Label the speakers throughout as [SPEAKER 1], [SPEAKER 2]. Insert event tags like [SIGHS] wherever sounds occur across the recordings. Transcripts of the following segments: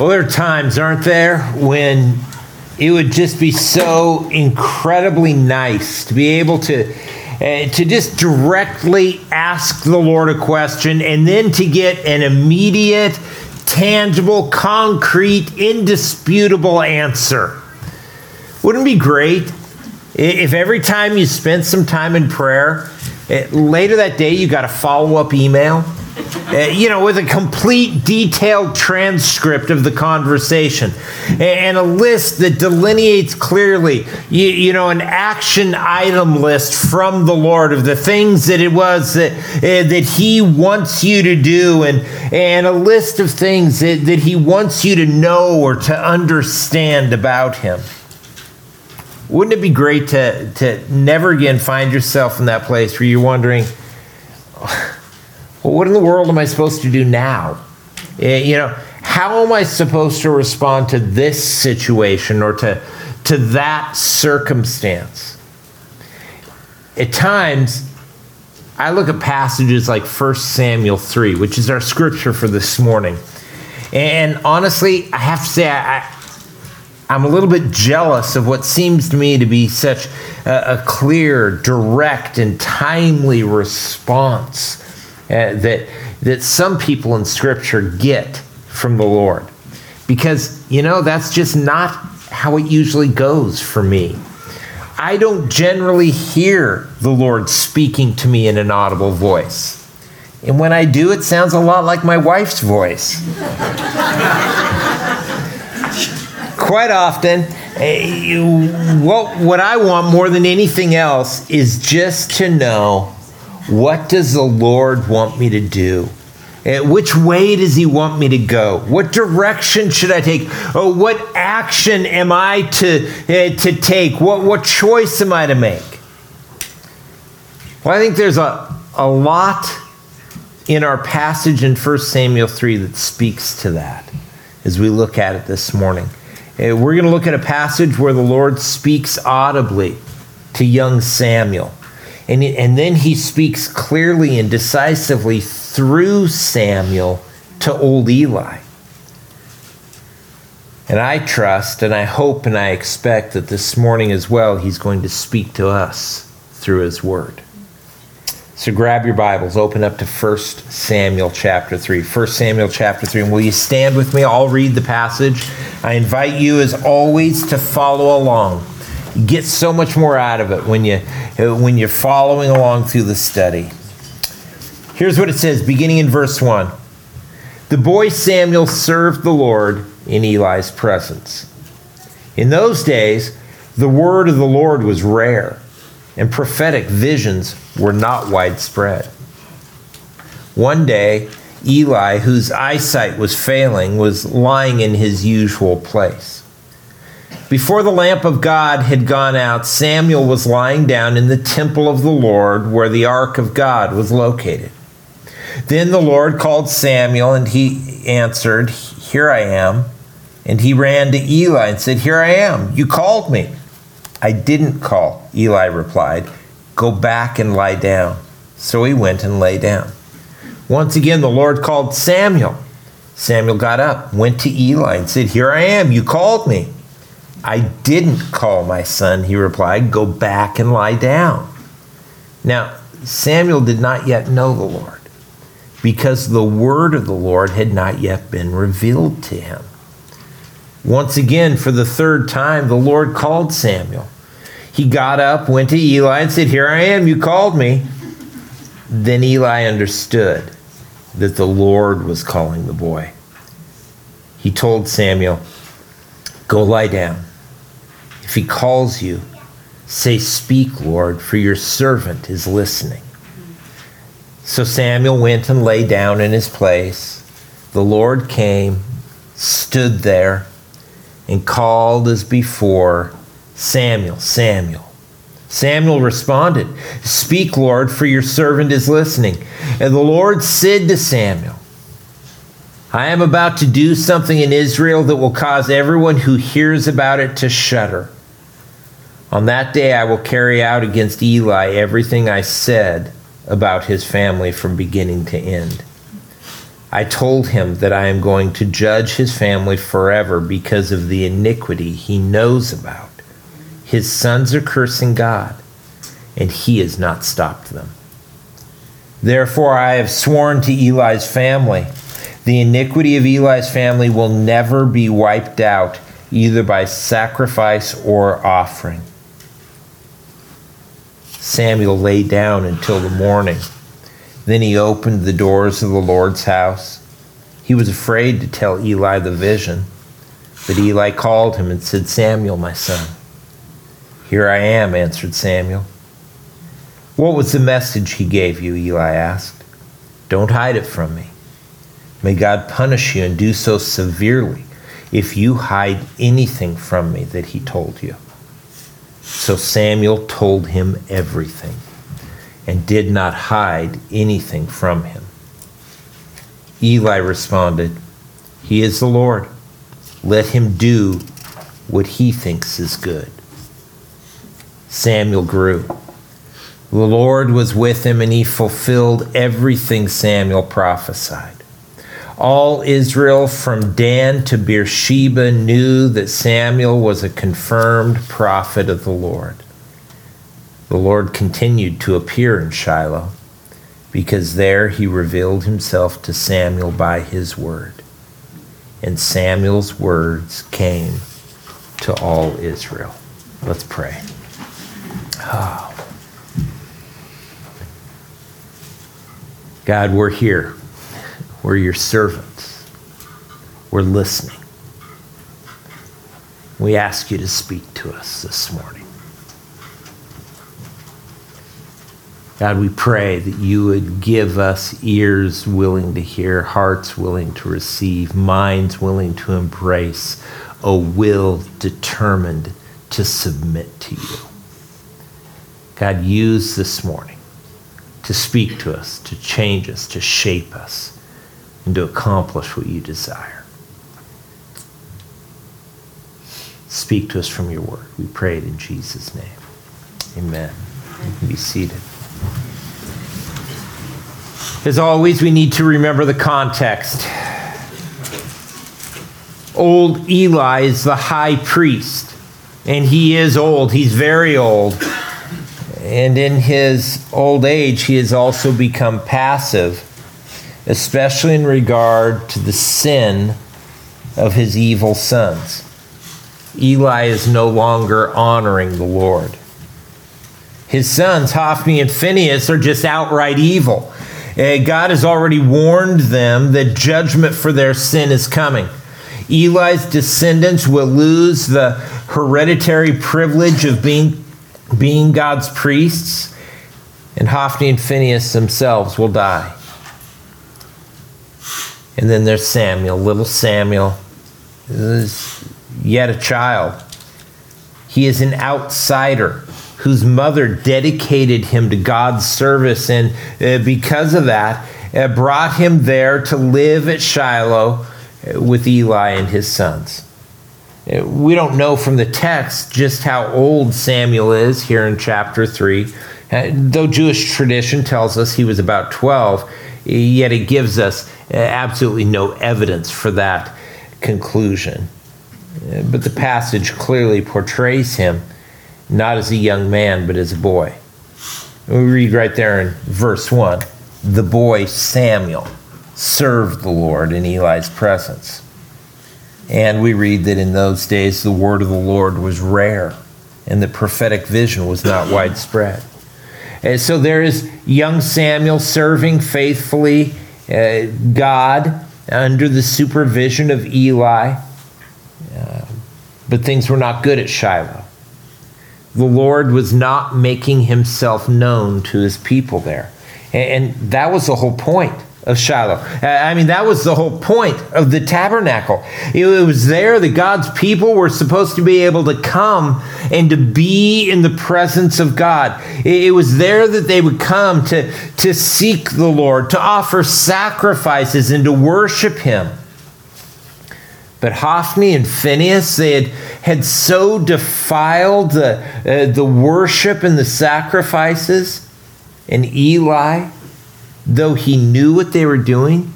[SPEAKER 1] Well, there are times, aren't there, when it would just be so incredibly nice to be able to uh, to just directly ask the Lord a question and then to get an immediate, tangible, concrete, indisputable answer. Wouldn't it be great if every time you spent some time in prayer, uh, later that day you got a follow up email? Uh, you know, with a complete detailed transcript of the conversation and a list that delineates clearly, you, you, know, an action item list from the Lord of the things that it was that, uh, that He wants you to do and, and a list of things that, that He wants you to know or to understand about Him. Wouldn't it be great to, to never again find yourself in that place where you're wondering, well, what in the world am I supposed to do now? Eh, you know, how am I supposed to respond to this situation or to, to that circumstance? At times, I look at passages like 1 Samuel 3, which is our scripture for this morning. And honestly, I have to say, I, I'm a little bit jealous of what seems to me to be such a, a clear, direct, and timely response uh, that, that some people in Scripture get from the Lord. Because, you know, that's just not how it usually goes for me. I don't generally hear the Lord speaking to me in an audible voice. And when I do, it sounds a lot like my wife's voice. [LAUGHS] Quite often, uh, what, what I want more than anything else is just to know what does the Lord want me to do? Which way does he want me to go? What direction should I take? Oh, what action am I to, uh, to take? What, what choice am I to make? Well, I think there's a, a lot in our passage in 1 Samuel 3 that speaks to that as we look at it this morning. Uh, we're going to look at a passage where the Lord speaks audibly to young Samuel. And, and then he speaks clearly and decisively through Samuel to old Eli. And I trust and I hope and I expect that this morning as well, he's going to speak to us through his word. So grab your Bibles, open up to 1 Samuel chapter 3. 1 Samuel chapter 3. And will you stand with me? I'll read the passage. I invite you, as always, to follow along get so much more out of it when you when you're following along through the study. Here's what it says beginning in verse 1. The boy Samuel served the Lord in Eli's presence. In those days, the word of the Lord was rare, and prophetic visions were not widespread. One day, Eli, whose eyesight was failing, was lying in his usual place. Before the lamp of God had gone out, Samuel was lying down in the temple of the Lord where the ark of God was located. Then the Lord called Samuel, and he answered, Here I am. And he ran to Eli and said, Here I am. You called me. I didn't call, Eli replied. Go back and lie down. So he went and lay down. Once again, the Lord called Samuel. Samuel got up, went to Eli, and said, Here I am. You called me. I didn't call my son, he replied. Go back and lie down. Now, Samuel did not yet know the Lord because the word of the Lord had not yet been revealed to him. Once again, for the third time, the Lord called Samuel. He got up, went to Eli, and said, Here I am, you called me. Then Eli understood that the Lord was calling the boy. He told Samuel, Go lie down. If he calls you, say, Speak, Lord, for your servant is listening. So Samuel went and lay down in his place. The Lord came, stood there, and called as before, Samuel, Samuel. Samuel responded, Speak, Lord, for your servant is listening. And the Lord said to Samuel, I am about to do something in Israel that will cause everyone who hears about it to shudder. On that day, I will carry out against Eli everything I said about his family from beginning to end. I told him that I am going to judge his family forever because of the iniquity he knows about. His sons are cursing God, and he has not stopped them. Therefore, I have sworn to Eli's family the iniquity of Eli's family will never be wiped out, either by sacrifice or offering. Samuel lay down until the morning. Then he opened the doors of the Lord's house. He was afraid to tell Eli the vision, but Eli called him and said, Samuel, my son. Here I am, answered Samuel. What was the message he gave you? Eli asked. Don't hide it from me. May God punish you and do so severely if you hide anything from me that he told you. So Samuel told him everything and did not hide anything from him. Eli responded, He is the Lord. Let him do what he thinks is good. Samuel grew. The Lord was with him, and he fulfilled everything Samuel prophesied. All Israel from Dan to Beersheba knew that Samuel was a confirmed prophet of the Lord. The Lord continued to appear in Shiloh because there he revealed himself to Samuel by his word. And Samuel's words came to all Israel. Let's pray. Oh. God, we're here. We're your servants. We're listening. We ask you to speak to us this morning. God, we pray that you would give us ears willing to hear, hearts willing to receive, minds willing to embrace, a will determined to submit to you. God, use this morning to speak to us, to change us, to shape us and to accomplish what you desire. Speak to us from your word. We pray it in Jesus' name. Amen. You can be seated. As always, we need to remember the context. Old Eli is the high priest, and he is old. He's very old. And in his old age, he has also become passive especially in regard to the sin of his evil sons. Eli is no longer honoring the Lord. His sons, Hophni and Phinehas, are just outright evil. Uh, God has already warned them that judgment for their sin is coming. Eli's descendants will lose the hereditary privilege of being, being God's priests, and Hophni and Phinehas themselves will die. And then there's Samuel, little Samuel, is yet a child. He is an outsider whose mother dedicated him to God's service, and uh, because of that, uh, brought him there to live at Shiloh uh, with Eli and his sons. Uh, we don't know from the text just how old Samuel is here in chapter 3. Uh, though Jewish tradition tells us he was about 12, yet it gives us Uh, absolutely no evidence for that conclusion. Uh, but the passage clearly portrays him not as a young man, but as a boy. We read right there in verse 1 the boy Samuel served the Lord in Eli's presence. And we read that in those days the word of the Lord was rare and the prophetic vision was not widespread. And so there is young Samuel serving faithfully uh, God under the supervision of Eli. Uh, but things were not good at Shiloh. The Lord was not making himself known to his people there. And, and that was the whole point of Shiloh. Uh, I mean, that was the whole point of the tabernacle. It was there that God's people were supposed to be able to come and to be in the presence of God. It was there that they would come to, to seek the Lord, to offer sacrifices, and to worship Him. But Hophni and Phinehas, they had, had so defiled the, uh, the worship and the sacrifices. And Eli, though he knew what they were doing,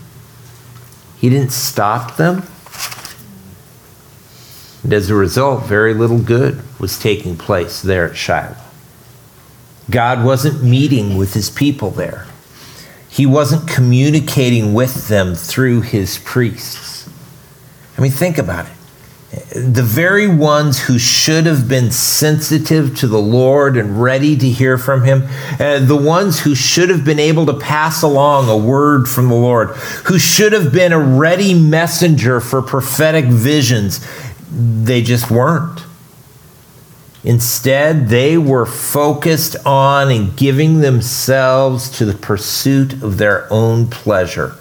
[SPEAKER 1] He didn't stop them. And as a result, very little good was taking place there at Shiloh. God wasn't meeting with his people there. He wasn't communicating with them through his priests. I mean, think about it the very ones who should have been sensitive to the Lord and ready to hear from Him, uh, the ones who should have been able to pass along a word from the Lord, who should have been a ready messenger for prophetic visions, they just weren't. Instead, they were focused on and giving themselves to the pursuit of their own pleasure.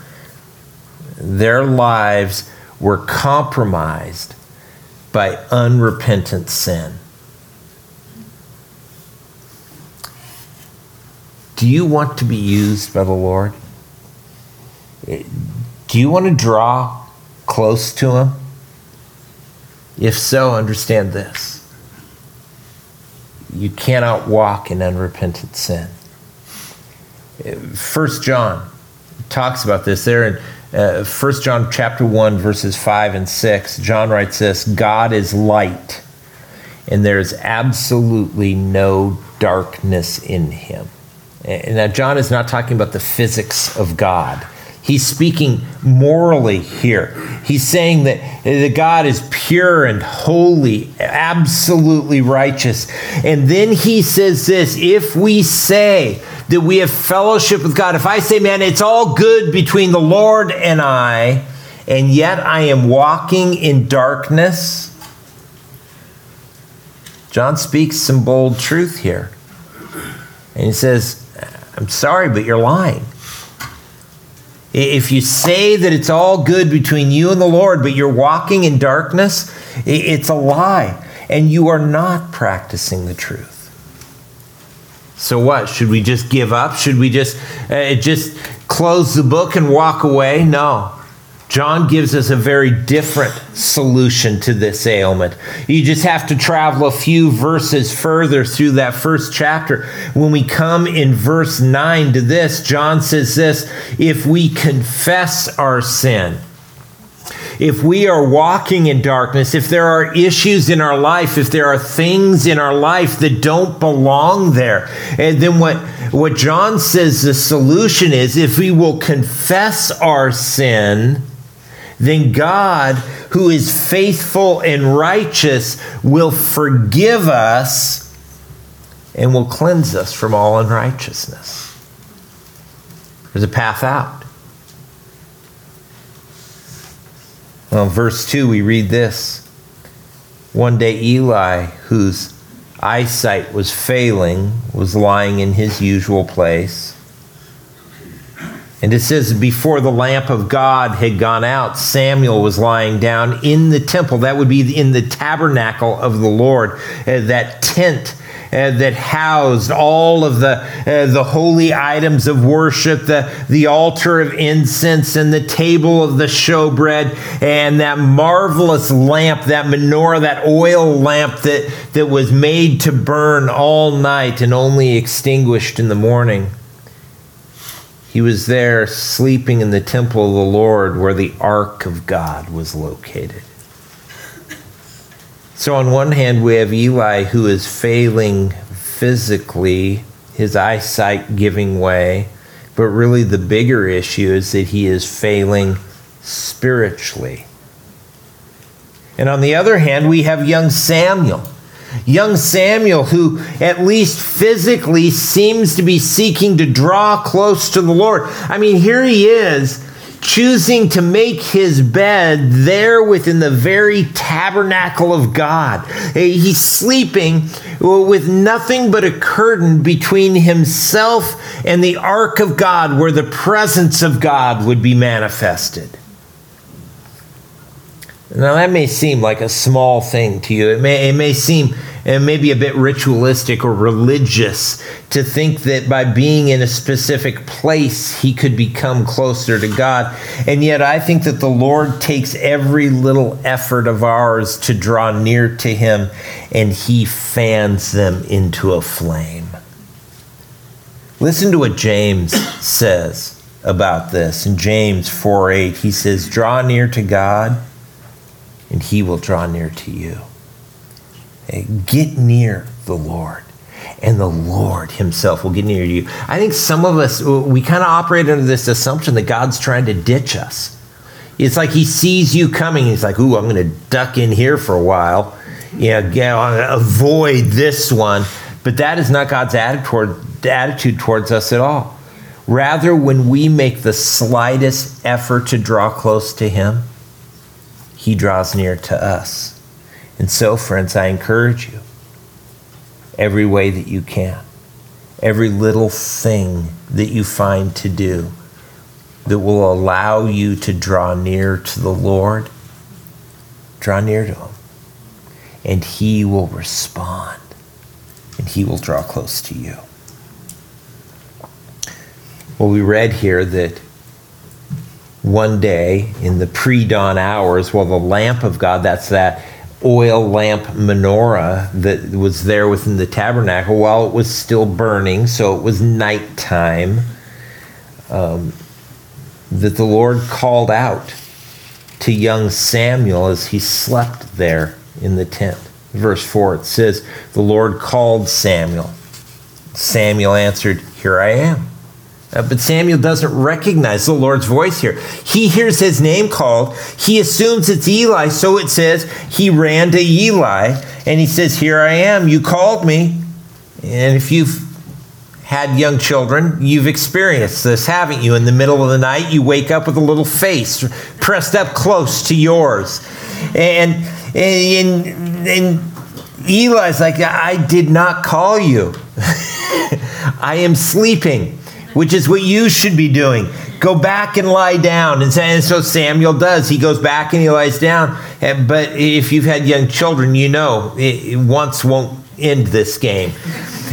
[SPEAKER 1] Their lives were compromised by unrepentant sin. Do you want to be used by the Lord? Do you want to draw close to Him? If so, understand this you cannot walk in unrepentant sin. First John talks about this there in uh, 1 John chapter 1 verses 5 and 6 John writes this God is light and there is absolutely no darkness in him. And now John is not talking about the physics of God. He's speaking morally here. He's saying that, that God is pure and holy, absolutely righteous. And then he says this if we say that we have fellowship with God, if I say, man, it's all good between the Lord and I, and yet I am walking in darkness, John speaks some bold truth here. And he says, I'm sorry, but you're lying. If you say that it's all good between you and the Lord, but you're walking in darkness, it's a lie. And you are not practicing the truth. So what? Should we just give up? Should we just uh, just close the book and walk away? No. John gives us a very different solution to this ailment. You just have to travel a few verses further through that first chapter. When we come in verse 9 to this, John says this if we confess our sin, if we are walking in darkness, if there are issues in our life, if there are things in our life that don't belong there, and then what, what John says the solution is if we will confess our sin, then God, who is faithful and righteous, will forgive us and will cleanse us from all unrighteousness. There's a path out. Well, verse 2, we read this. One day, Eli, whose eyesight was failing, was lying in his usual place. And it says, before the lamp of God had gone out, Samuel was lying down in the temple. That would be in the tabernacle of the Lord, uh, that tent that housed all of the, uh, the holy items of worship, the, the altar of incense, and the table of the showbread, and that marvelous lamp, that menorah, that oil lamp that, that was made to burn all night and only extinguished in the morning. He was there sleeping in the temple of the Lord where the ark of God was located. So, on one hand, we have Eli who is failing physically, his eyesight giving way, but really the bigger issue is that he is failing spiritually. And on the other hand, we have young Samuel Young Samuel, who at least physically seems to be seeking to draw close to the Lord. I mean, here he is choosing to make his bed there within the very tabernacle of God. Eh, he's sleeping with nothing but a curtain between himself and the ark of God, where the presence of God would be manifested. Now, that may seem like a small thing to you. It may, it may seem and maybe a bit ritualistic or religious to think that by being in a specific place, he could become closer to God. And yet, I think that the Lord takes every little effort of ours to draw near to him, and he fans them into a flame. Listen to what James says. about this. In James 4 8, he says, Draw near to God, and he will draw near to you. Eh, get near the Lord, and the Lord himself will get near to you. I think some of us, we kind of operate under this assumption that God's trying to ditch us. It's like he sees you coming. He's like, ooh, I'm going to duck in here for a while. You know, avoid this one. But that is not God's attitude towards us at all. Rather, when we make the slightest effort to draw close to Him, He draws near to us. And so, friends, I encourage you every way that you can, every little thing that you find to do that will allow you to draw near to the Lord, draw near to Him. And He will respond and He will draw close to you. Well, we read here that one day in the pre dawn hours, while the lamp of God, that's that oil lamp menorah that was there within the tabernacle, while it was still burning, so it was nighttime, um, that the Lord called out to young Samuel as he slept there in the tent. Verse 4, it says, The Lord called Samuel. Samuel answered, Here I am. Uh, but Samuel doesn't recognize the Lord's voice here. He hears his name called. He assumes it's Eli. So it says he ran to Eli and he says, Here I am. You called me. And if you've had young children, you've experienced this, haven't you? In the middle of the night, you wake up with a little face pressed up close to yours. And, and, and Eli's like, I did not call you. [LAUGHS] I am sleeping which is what you should be doing. Go back and lie down. And so Samuel does. He goes back and he lies down. But if you've had young children, you know it once won't end this game.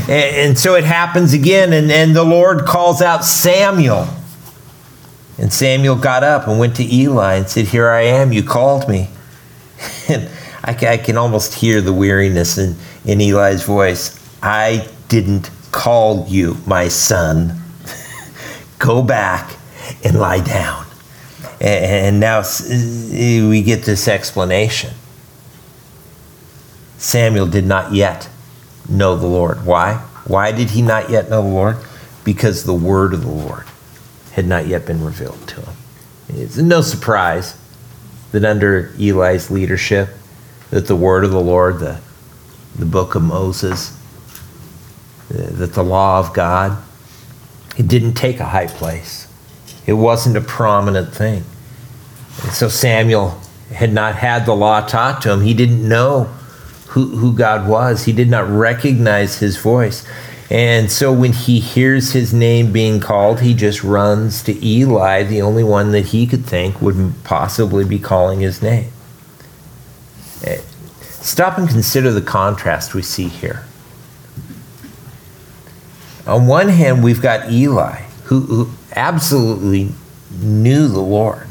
[SPEAKER 1] And so it happens again, and, and the Lord calls out Samuel. And Samuel got up and went to Eli and said, Here I am, you called me. [LAUGHS] And I, I can almost hear the weariness in, in Eli's voice. I didn't call you, my son go back and lie down. And now eh, we get this explanation. Samuel did not yet know the Lord. Why? Why did he not yet know the Lord? Because the word of the Lord had not yet been revealed to him. It's no surprise that under Eli's leadership, that the word of the Lord, the, the book of Moses, eh, that the law of God, it didn't take a high place, it wasn't a prominent thing. And so Samuel had not had the law taught to him. He didn't know who, who God was, he did not recognize his voice. And so when he hears his name being called, he just runs to Eli, the only one that he could think would possibly be calling his name. Eh, stop and consider the contrast we see here. On one hand, we've got Eli, who, who absolutely knew the Lord,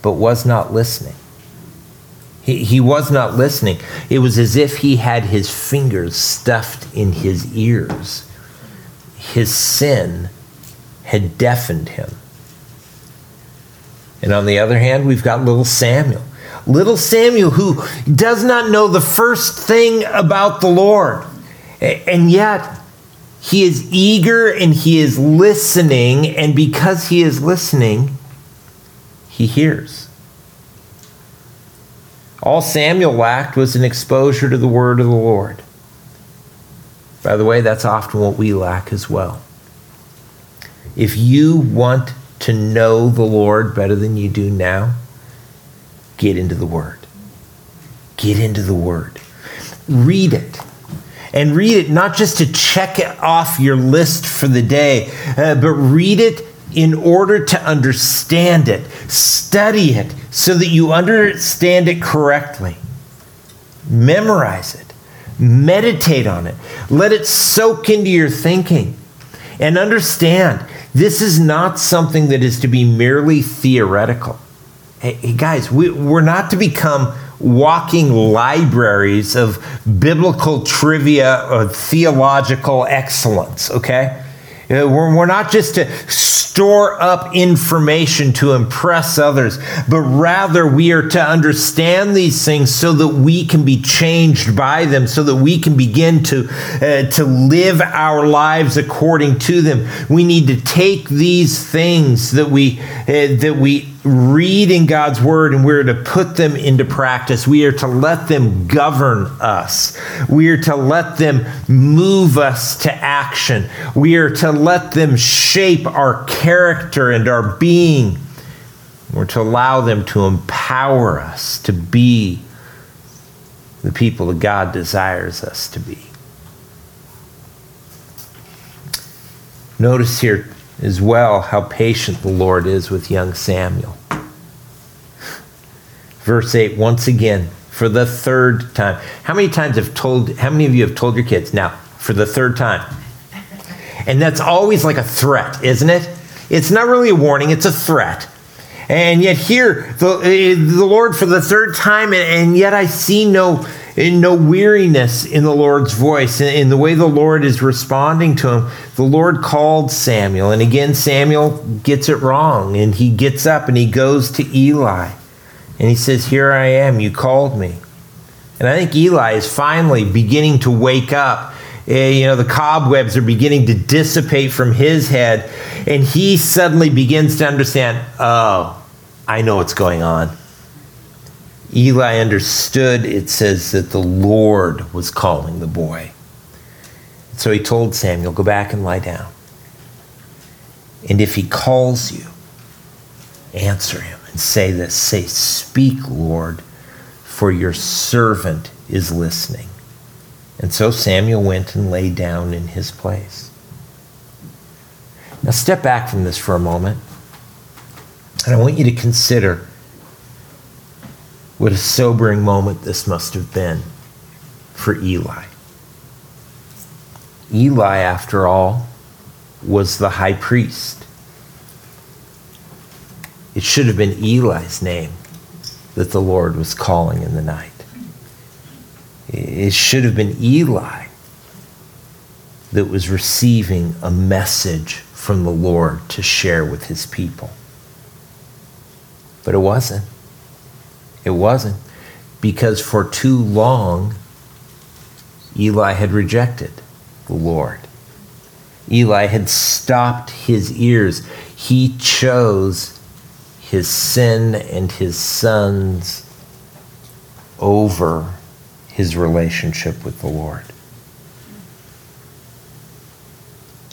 [SPEAKER 1] but was not listening. He, he was not listening. It was as if he had his fingers stuffed in his ears. His sin had deafened him. And on the other hand, we've got little Samuel. Little Samuel, who does not know the first thing about the Lord. And yet, he is eager and he is listening, and because he is listening, he hears. All Samuel lacked was an exposure to the word of the Lord. By the way, that's often what we lack as well. If you want to know the Lord better than you do now, get into the Word. Get into the Word. Read it and read it not just to check it off your list for the day, uh, but read it in order to understand it. Study it so that you understand it correctly. Memorize it. Meditate on it. Let it soak into your thinking. And understand this is not something that is to be merely theoretical. Hey, hey guys, we, we're not to become walking libraries of biblical trivia or theological excellence, okay? We're, we're not just to store up information to impress others, but rather we are to understand these things so that we can be changed by them, so that we can begin to, uh, to live our lives according to them. We need to take these things that we, uh, that we read in God's word and we're to put them into practice. We are to let them govern us. We are to let them move us to action. We are to let them shape our character and our being. We're to allow them to empower us to be the people that God desires us to be. Notice here as well how patient the Lord is with young Samuel. Verse 8, once again, for the third time. How many times have told, how many of you have told your kids, now, for the third time? And that's always like a threat, isn't it? It's not really a warning, it's a threat. And yet here, the, eh, the Lord for the third time, and yet I see no, no weariness in the Lord's voice, in the way the Lord is responding to him. The Lord called Samuel, and again, Samuel gets it wrong, and he gets up and he goes to Eli. And he says, Here I am, you called me. And I think Eli is finally beginning to wake up. Uh, you know, the cobwebs are beginning to dissipate from his head. And he suddenly begins to understand oh, I know what's going on. Eli understood, it says, that the Lord was calling the boy. So he told Samuel, Go back and lie down. And if he calls you, answer him and say this say, Speak, Lord, for your servant is listening. And so Samuel went and lay down in his place. Now, step back from this for a moment, and I want you to consider what a sobering moment this must have been for Eli. Eli, after all, was the high priest. It should have been Eli's name that the Lord was calling in the night. It should have been Eli that was receiving a message from the Lord to share with his people. But it wasn't. It wasn't. Because for too long, Eli had rejected the Lord. Eli had stopped his ears. He chose his sin and his sons over his relationship with the Lord.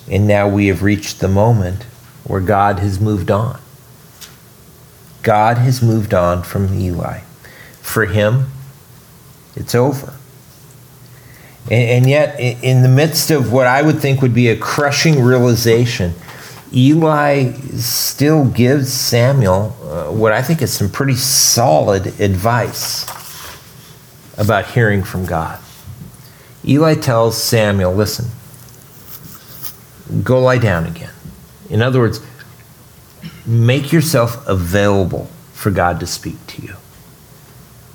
[SPEAKER 1] And now we have reached the moment where God has moved on. God has moved on from Eli. For him, it's over. And, yet, in the midst of what I would think would be a crushing realization, Eli still gives Samuel uh, what I think is some pretty solid advice about hearing from God. Eli tells Samuel, listen, go lie down again. In other words, make yourself available for God to speak to you.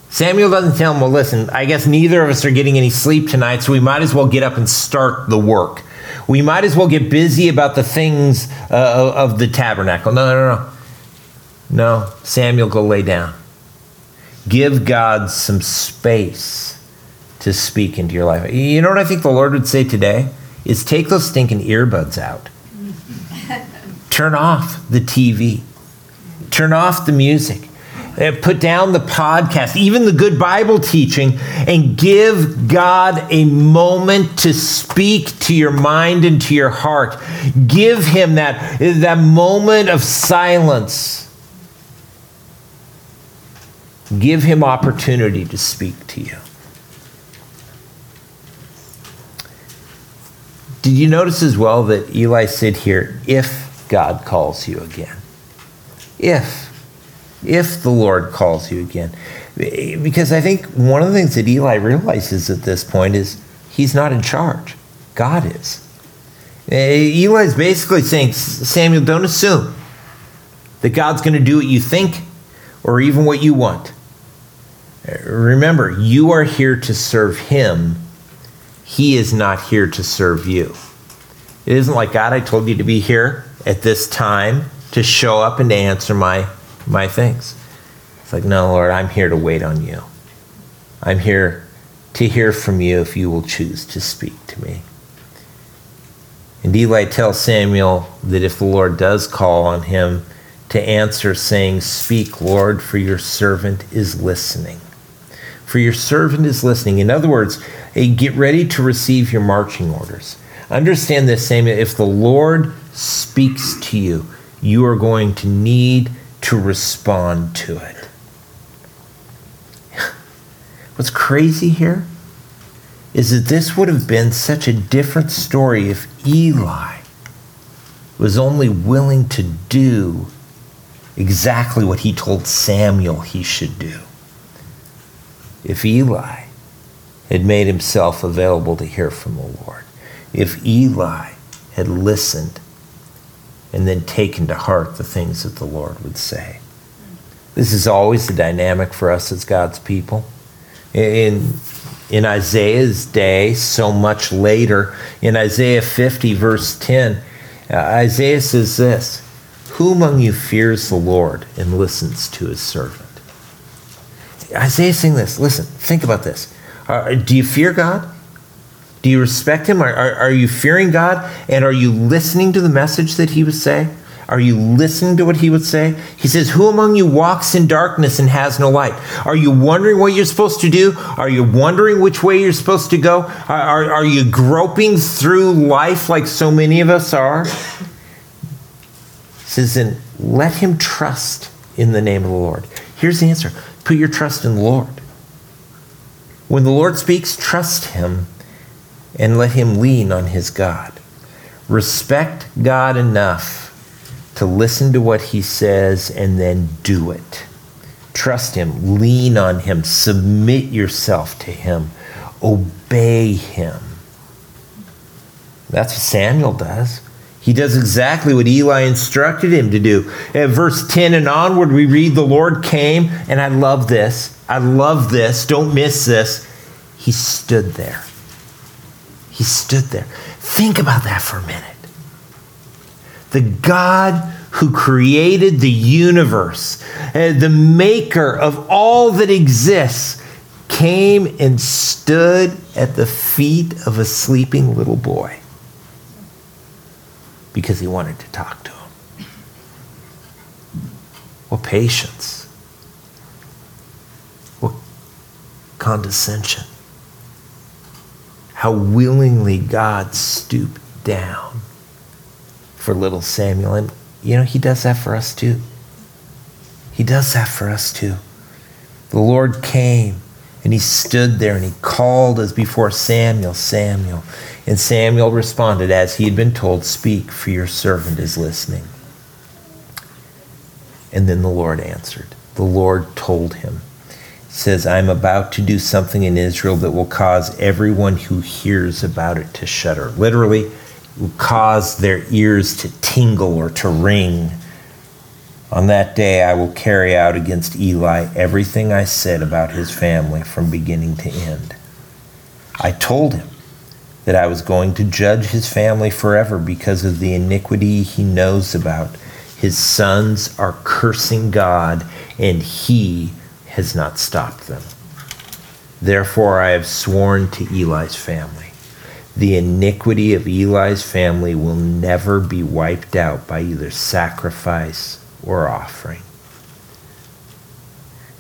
[SPEAKER 1] Samuel doesn't tell him, well, listen, I guess neither of us are getting any sleep tonight, so we might as well get up and start the work we might as well get busy about the things uh, of the tabernacle. No, no, no. No, Samuel, go lay down. Give God some space to speak into your life. You know what I think the Lord would say today? Is take those stinking earbuds out. Turn off the TV. Turn off the music. Uh, put down the podcast, even the good Bible teaching, and give God a moment to speak to your mind and to your heart. Give Him that, that moment of silence. Give Him opportunity to speak to you. Did you notice as well that Eli said here, if God calls you again? If if the Lord calls you again. Because I think one of the things that Eli realizes at this point is he's not in charge, God is. Eh, Eli is basically saying, Samuel, don't assume that God's going to do what you think or even what you want. Eh, remember, you are here to serve Him, He is not here to serve you. It isn't like, God, I told you to be here at this time to show up and to answer my, my things. It's like, no, Lord, I'm here to wait on you. I'm here to hear from you if you will choose to speak to me. And Eli tells Samuel that if the Lord does call on him to answer, saying, Speak, Lord, for your servant is listening. For your servant is listening. In other words, get ready to receive your marching orders. Understand this, Samuel. If the Lord speaks to you, you are going to need to respond to it. [SIGHS] What's crazy here is that this would have been such a different story if Eli was only willing to do exactly what he told Samuel he should do. If Eli had made himself available to hear from the Lord, if Eli had listened and then taken to heart the things that the Lord would say. This is always the dynamic for us as God's people. In, in Isaiah's day, so much later, in Isaiah 50, verse 10, uh, Isaiah says this Who among you fears the Lord and listens to his servant? Isaiah saying this. Listen, think about this. Uh, do you fear God? Do you respect him? Are, are, are, you fearing God? And are you listening to the message that he would say? Are you listening to what he would say? He says, Who among you walks in darkness and has no light? Are you wondering what you're supposed to do? Are you wondering which way you're supposed to go? Are, are, are you groping through life like so many of us are? He says, Then let him trust in the name of the Lord. Here's the answer put your trust in the Lord. When the Lord speaks, trust him and let him lean on his God. Respect God enough to listen to what he says and then do it. Trust him, lean on him, submit yourself to him, obey him. That's what Samuel does. He does exactly what Eli instructed him to do. At verse 10 and onward, we read, The Lord came, and I love this. I love this. Don't miss this. He stood there. He stood there. Think about that for a minute. The God who created the universe, uh, the maker of all that exists, came and stood at the feet of a sleeping little boy because he wanted to talk to him. What patience. What condescension how willingly God stooped down for little Samuel. And, you know, he does that for us too. He does that for us too. The Lord came and he stood there and he called as before Samuel, Samuel. And Samuel responded as he had been told, Speak, for your servant is listening. And then the Lord answered. The Lord told him, says, I'm about to do something in Israel that will cause everyone who hears about it to shudder. Literally, will cause their ears to tingle or to ring. On that day, I will carry out against Eli everything I said about his family from beginning to end. I told him that I was going to judge his family forever because of the iniquity he knows about. His sons are cursing God, and he has not stopped them. Therefore, I have sworn to Eli's family. The iniquity of Eli's family will never be wiped out by either sacrifice or offering.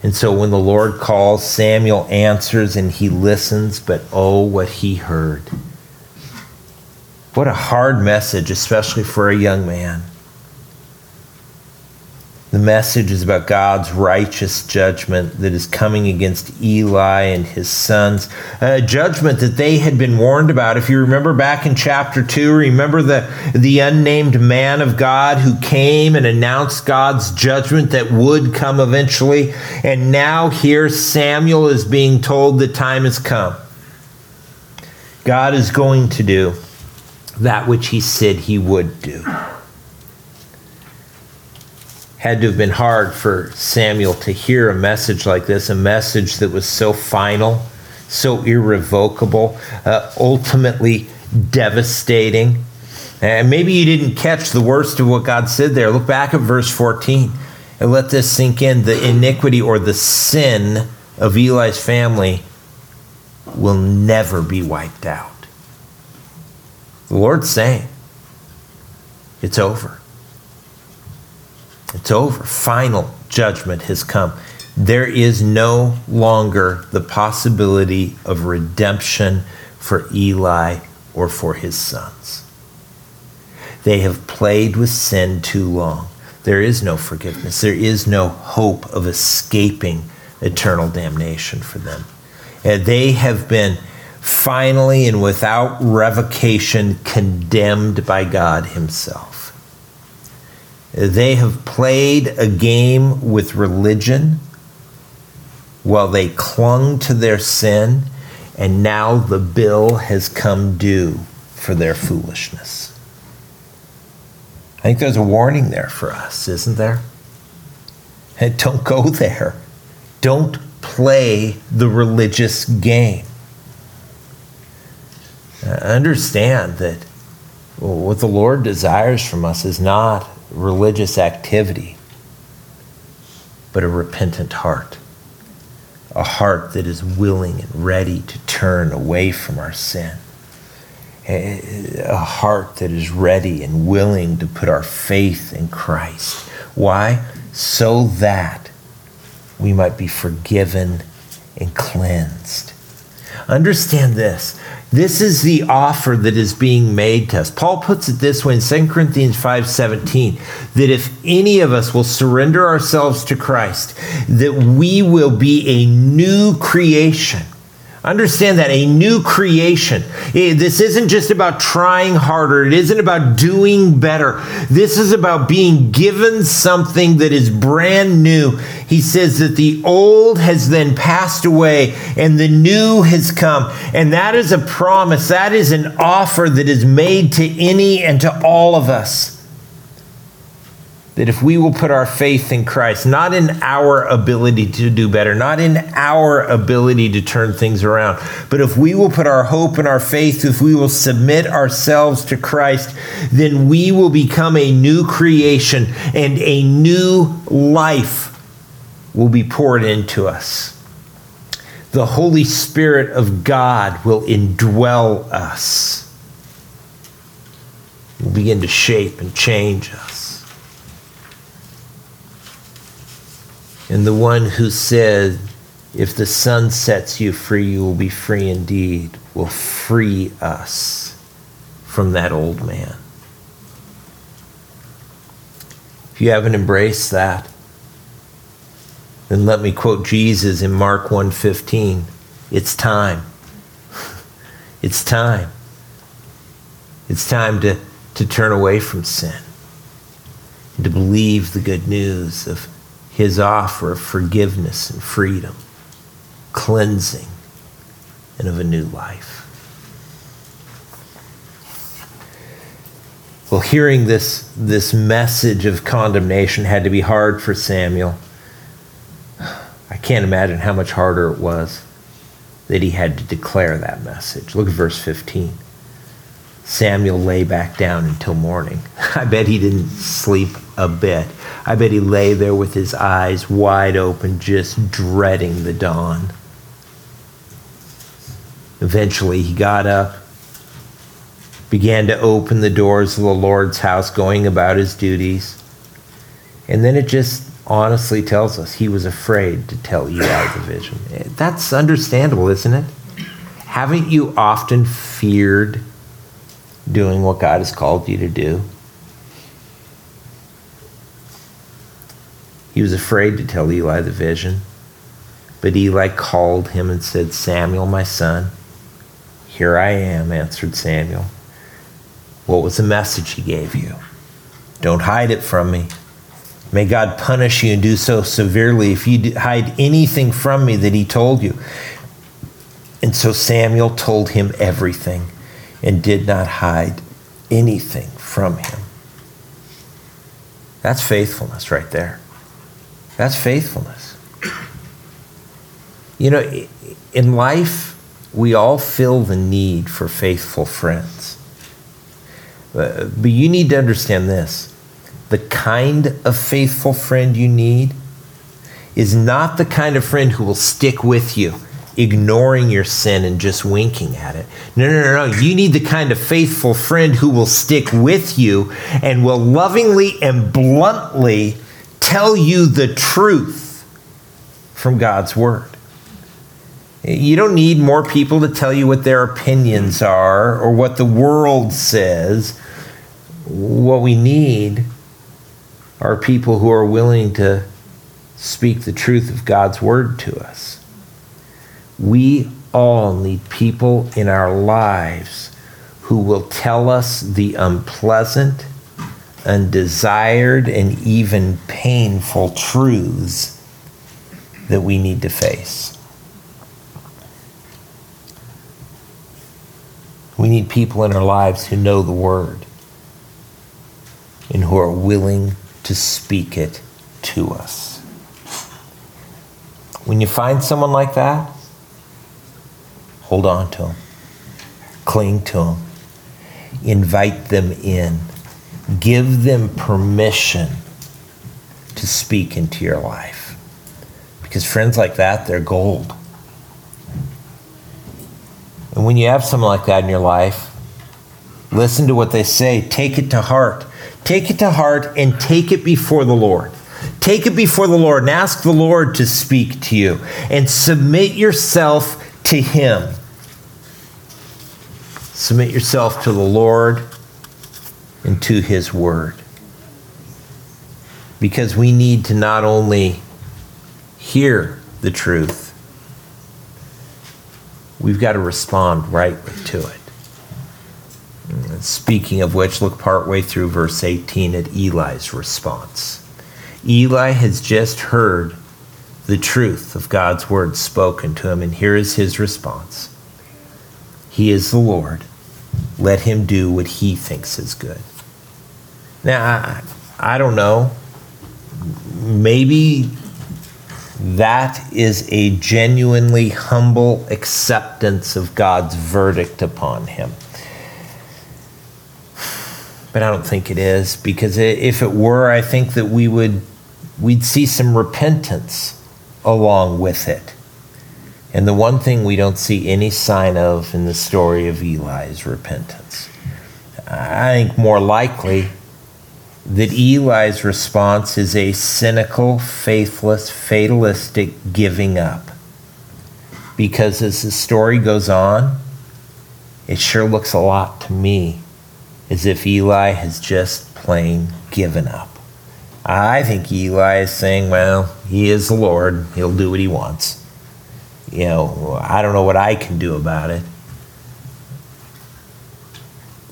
[SPEAKER 1] And so when the Lord calls, Samuel answers and he listens, but oh, what he heard. What a hard message, especially for a young man. The message is about God's righteous judgment that is coming against Eli and his sons. A judgment that they had been warned about. If you remember back in chapter 2, remember the, the unnamed man of God who came and announced God's judgment that would come eventually. And now here Samuel is being told the time has come. God is going to do that which he said he would do had to have been hard for Samuel to hear a message like this, a message that was so final, so irrevocable, uh, ultimately devastating. And maybe you didn't catch the worst of what God said there. Look back at verse 14 and let this sink in. The iniquity or the sin of Eli's family will never be wiped out. The Lord's saying, it's over. It's over. Final judgment has come. There is no longer the possibility of redemption for Eli or for his sons. They have played with sin too long. There is no forgiveness. There is no hope of escaping eternal damnation for them. And they have been finally and without revocation condemned by God Himself. They have played a game with religion while they clung to their sin, and now the bill has come due for their foolishness. I think there's a warning there for us, isn't there? Hey, don't go there. Don't play the religious game. Uh, understand that what the Lord desires from us is not religious activity, but a repentant heart. A heart that is willing and ready to turn away from our sin. A heart that is ready and willing to put our faith in Christ. Why? So that we might be forgiven and cleansed. Understand this this is the offer that is being made to us. Paul puts it this way in 2 Corinthians 5:17 that if any of us will surrender ourselves to Christ, that we will be a new creation. Understand that a new creation. Eh, this isn't just about trying harder. It isn't about doing better. This is about being given something that is brand new. He says that the old has then passed away and the new has come. And that is a promise. That is an offer that is made to any and to all of us that if we will put our faith in Christ, not in our ability to do better, not in our ability to turn things around, but if we will put our hope and our faith, if we will submit ourselves to Christ, then we will become a new creation and a new life will be poured into us. The Holy Spirit of God will indwell us, will begin to shape and change us. And the one who said, If the son sets you free, you will be free indeed, will free us from that old man. If you haven't embraced that, then let me quote Jesus in Mark 1:15. It's time. [LAUGHS] It's time. It's time to, to turn away from sin and to believe the good news of his offer of forgiveness and freedom, cleansing, and of a new life. Well, hearing this, this message of condemnation had to be hard for Samuel. I can't imagine how much harder it was that he had to declare that message. Look at verse 15. Samuel lay back down until morning. [LAUGHS] I bet he didn't sleep a bit. I bet he lay there with his eyes wide open, just dreading the dawn. Eventually, he got up, began to open the doors of the Lord's house, going about his duties. And then it just honestly tells us he was afraid to tell Eli the vision. That's understandable, isn't it? Haven't you often feared doing what God has called you to do. He was afraid to tell Eli the vision, but Eli called him and said, Samuel, my son. Here I am, answered Samuel. What was the message he gave you? Don't hide it from me. May God punish you and do so severely if you hide anything from me that he told you. And so Samuel told him everything and did not hide anything from him. That's faithfulness right there. That's faithfulness. You know, in life, we all feel the need for faithful friends. Uh, but you need to understand this the kind of faithful friend you need is not the kind of friend who will stick with you, ignoring your sin and just winking at it. No, no, no, no. You need the kind of faithful friend who will stick with you and will lovingly and bluntly tell you the truth from God's Word. You don't need more people to tell you what their opinions are or what the world says. What we need are people who are willing to speak the truth of God's word to us. We all need people in our lives who will tell us the unpleasant, undesired, and even painful truths that we need to face. We need people in our lives who know the word and who are willing to speak it to us. When you find someone like that, hold on to them, cling to them, invite them in, give them permission to speak into your life. Because friends like that, they're gold. And when you have someone like that in your life, listen to what they say, take it to heart. Take it to heart and take it before the Lord. Take it before the Lord and ask the Lord to speak to you and submit yourself to Him. Submit yourself to the Lord and to His Word. Because we need to not only hear the truth, we've got to respond rightly to it. Speaking of which, look partway through verse 18 at Eli's response. Eli has just heard the truth of God's word spoken to him, and here is his response He is the Lord. Let him do what he thinks is good. Now, I, I don't know. Maybe that is a genuinely humble acceptance of God's verdict upon him but I don't think it is because if it were, I think that we would we'd see some repentance along with it. And the one thing we don't see any sign of in the story of Eli is repentance. I think more likely that Eli's response is a cynical, faithless, fatalistic giving up. Because as the story goes on, it sure looks a lot to me as if Eli has just plain given up. I think Eli is saying, well, he is the Lord. He'll do what he wants. You know, I don't know what I can do about it.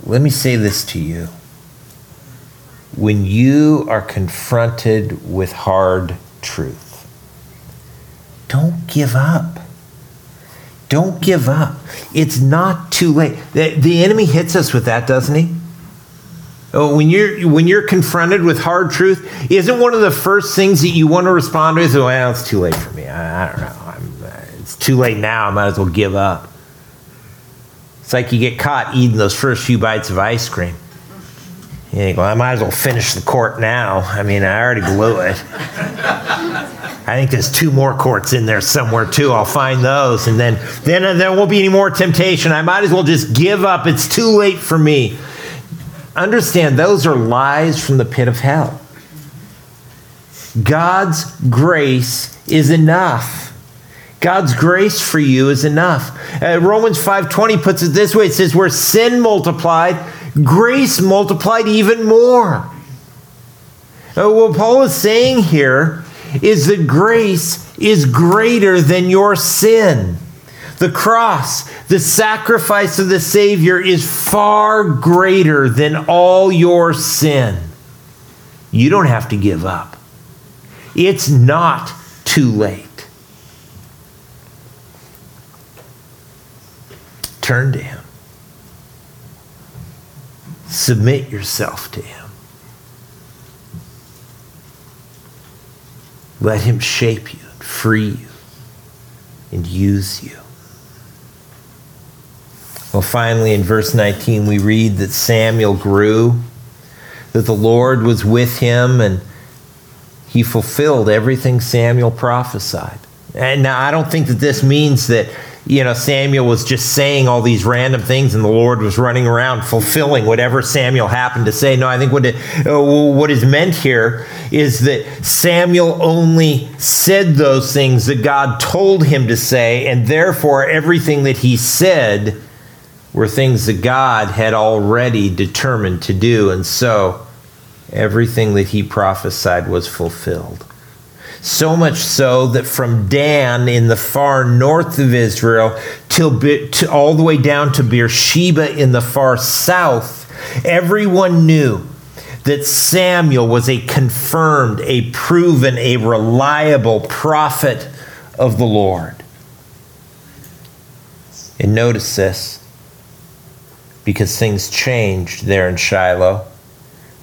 [SPEAKER 1] Let me say this to you. When you are confronted with hard truth, don't give up. Don't give up. It's not too late. The, the enemy hits us with that, doesn't he? Oh, when you're when you're confronted with hard truth, isn't one of the first things that you want to respond with? Well, it's too late for me. I, I don't know. Too late now. I might as well give up. It's like you get caught eating those first few bites of ice cream. You I might as well finish the quart now. I mean, I already blew it. I think there's two more quarts in there somewhere too. I'll find those, and then then uh, there won't be any more temptation. I might as well just give up. It's too late for me understand those are lies from the pit of hell. God's grace is enough. God's grace for you is enough. Uh, Romans 5:20 puts it this way it says where sin multiplied, grace multiplied even more. Uh, what Paul is saying here is that grace is greater than your sin. The cross, the sacrifice of the Savior, is far greater than all your sin. You don't have to give up. It's not too late. Turn to Him. Submit yourself to Him. Let Him shape you, free you, and use you. Well, finally, in verse 19, we read that Samuel grew, that the Lord was with him, and he fulfilled everything Samuel prophesied. And now I don't think that this means that you know Samuel was just saying all these random things and the Lord was running around fulfilling whatever Samuel happened to say. No, I think what it, uh, what is meant here is that Samuel only said those things that God told him to say, and therefore everything that he said were things that God had already determined to do, and so everything that he prophesied was fulfilled. So much so that from Dan in the far north of Israel till to, all the way down to Beersheba in the far south, everyone knew that Samuel was a confirmed, a proven, a reliable prophet of the Lord. And notice this because things changed there in Shiloh,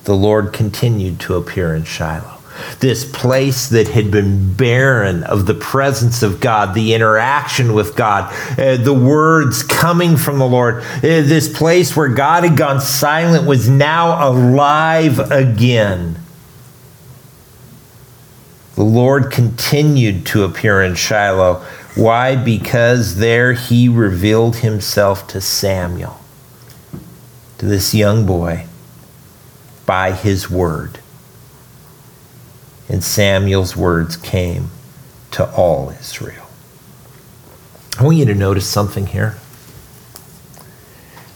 [SPEAKER 1] the Lord continued to appear in Shiloh this place that had been barren of the presence of God, the interaction with God, uh, the words coming from the Lord. Uh, this place where God had gone silent was now alive again. The Lord continued to appear in Shiloh. Why? Because there he revealed himself to Samuel, to this young boy, by his word and Samuel's words came to all Israel. I want you to notice something here.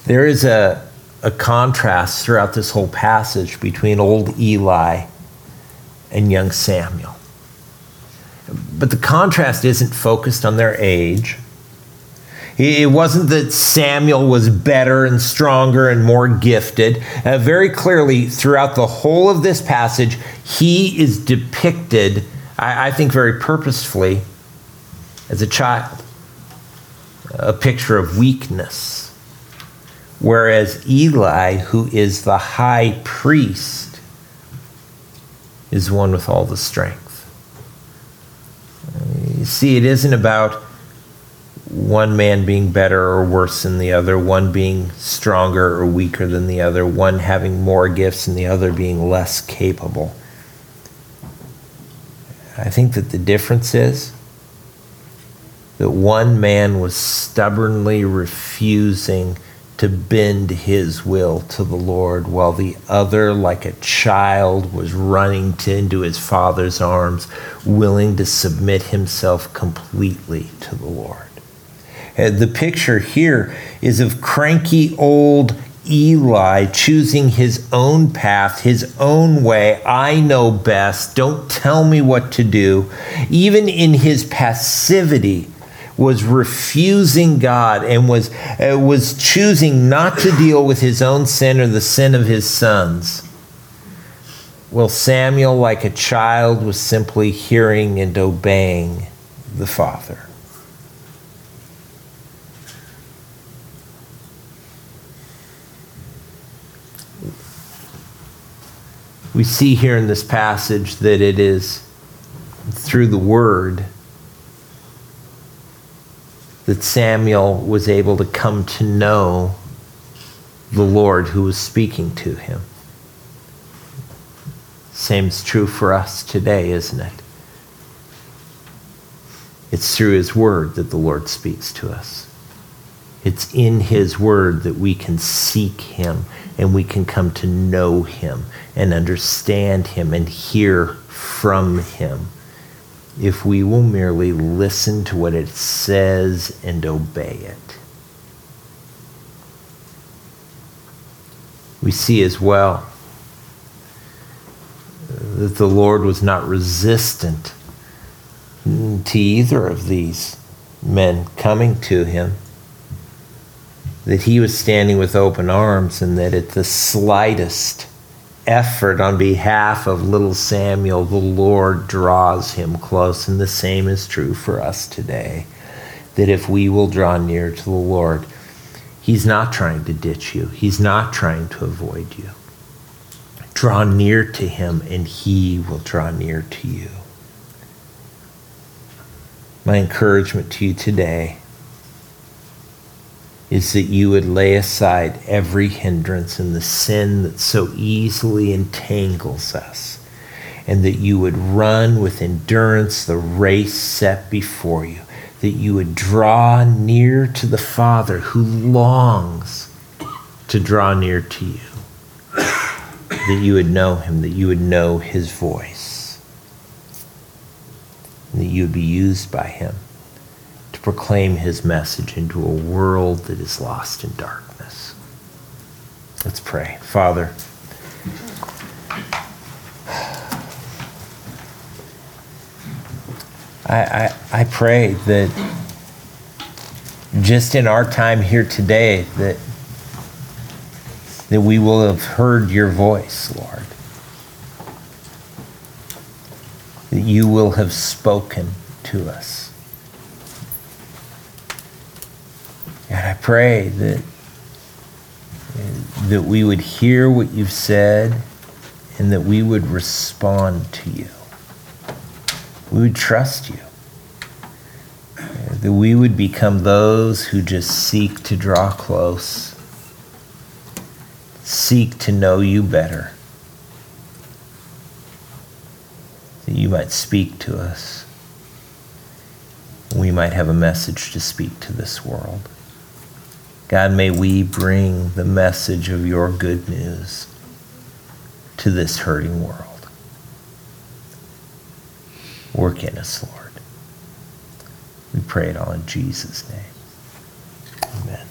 [SPEAKER 1] There is a, a contrast throughout this whole passage between old Eli and young Samuel. But the contrast isn't focused on their age it wasn't that Samuel was better and stronger and more gifted. Uh, very clearly, throughout the whole of this passage, he is depicted, I, I think, very purposefully as a child, a picture of weakness. Whereas Eli, who is the high priest, is one with all the strength. You see, it isn't about one man being better or worse than the other, one being stronger or weaker than the other, one having more gifts and the other being less capable. I think that the difference is that one man was stubbornly refusing to bend his will to the Lord, while the other, like a child, was running to, into his father's arms, willing to submit himself completely to the Lord. Uh, the picture here is of cranky old Eli choosing his own path, his own way. I know best. Don't tell me what to do. Even in his passivity, was refusing God and was, uh, was choosing not to deal with his own sin or the sin of his sons. Well, Samuel, like a child, was simply hearing and obeying the Father. We see here in this passage that it is through the word that Samuel was able to come to know the Lord who was speaking to him. Same's true for us today, isn't it? It's through his word that the Lord speaks to us. It's in his word that we can seek him and we can come to know him and understand him and hear from him if we will merely listen to what it says and obey it. We see as well that the Lord was not resistant to either of these men coming to him that he was standing with open arms and that at the slightest effort on behalf of little Samuel, the Lord draws him close. And the same is true for us today. That if we will draw near to the Lord, He's not trying to ditch you, He's not trying to avoid you. Draw near to Him, and He will draw near to you. My encouragement to you today is that you would lay aside every hindrance and the sin that so easily entangles us, and that you would run with endurance the race set before you, that you would draw near to the Father who longs to draw near to you, that you would know him, that you would know his voice, that you would be used by him to proclaim his message into a world that is lost in darkness. Let's pray. Father, I, I, I pray that just in our time here today that that we will have heard your voice, Lord. That you will have spoken to us. And I pray that, that we would hear what you've said and that we would respond to you. We would trust you. That we would become those who just seek to draw close, seek to know you better. That you might speak to us. We might have a message to speak to this world. God, may we bring the message of your good news to this hurting world. Work in us, Lord. We pray it all in Jesus' name. Amen.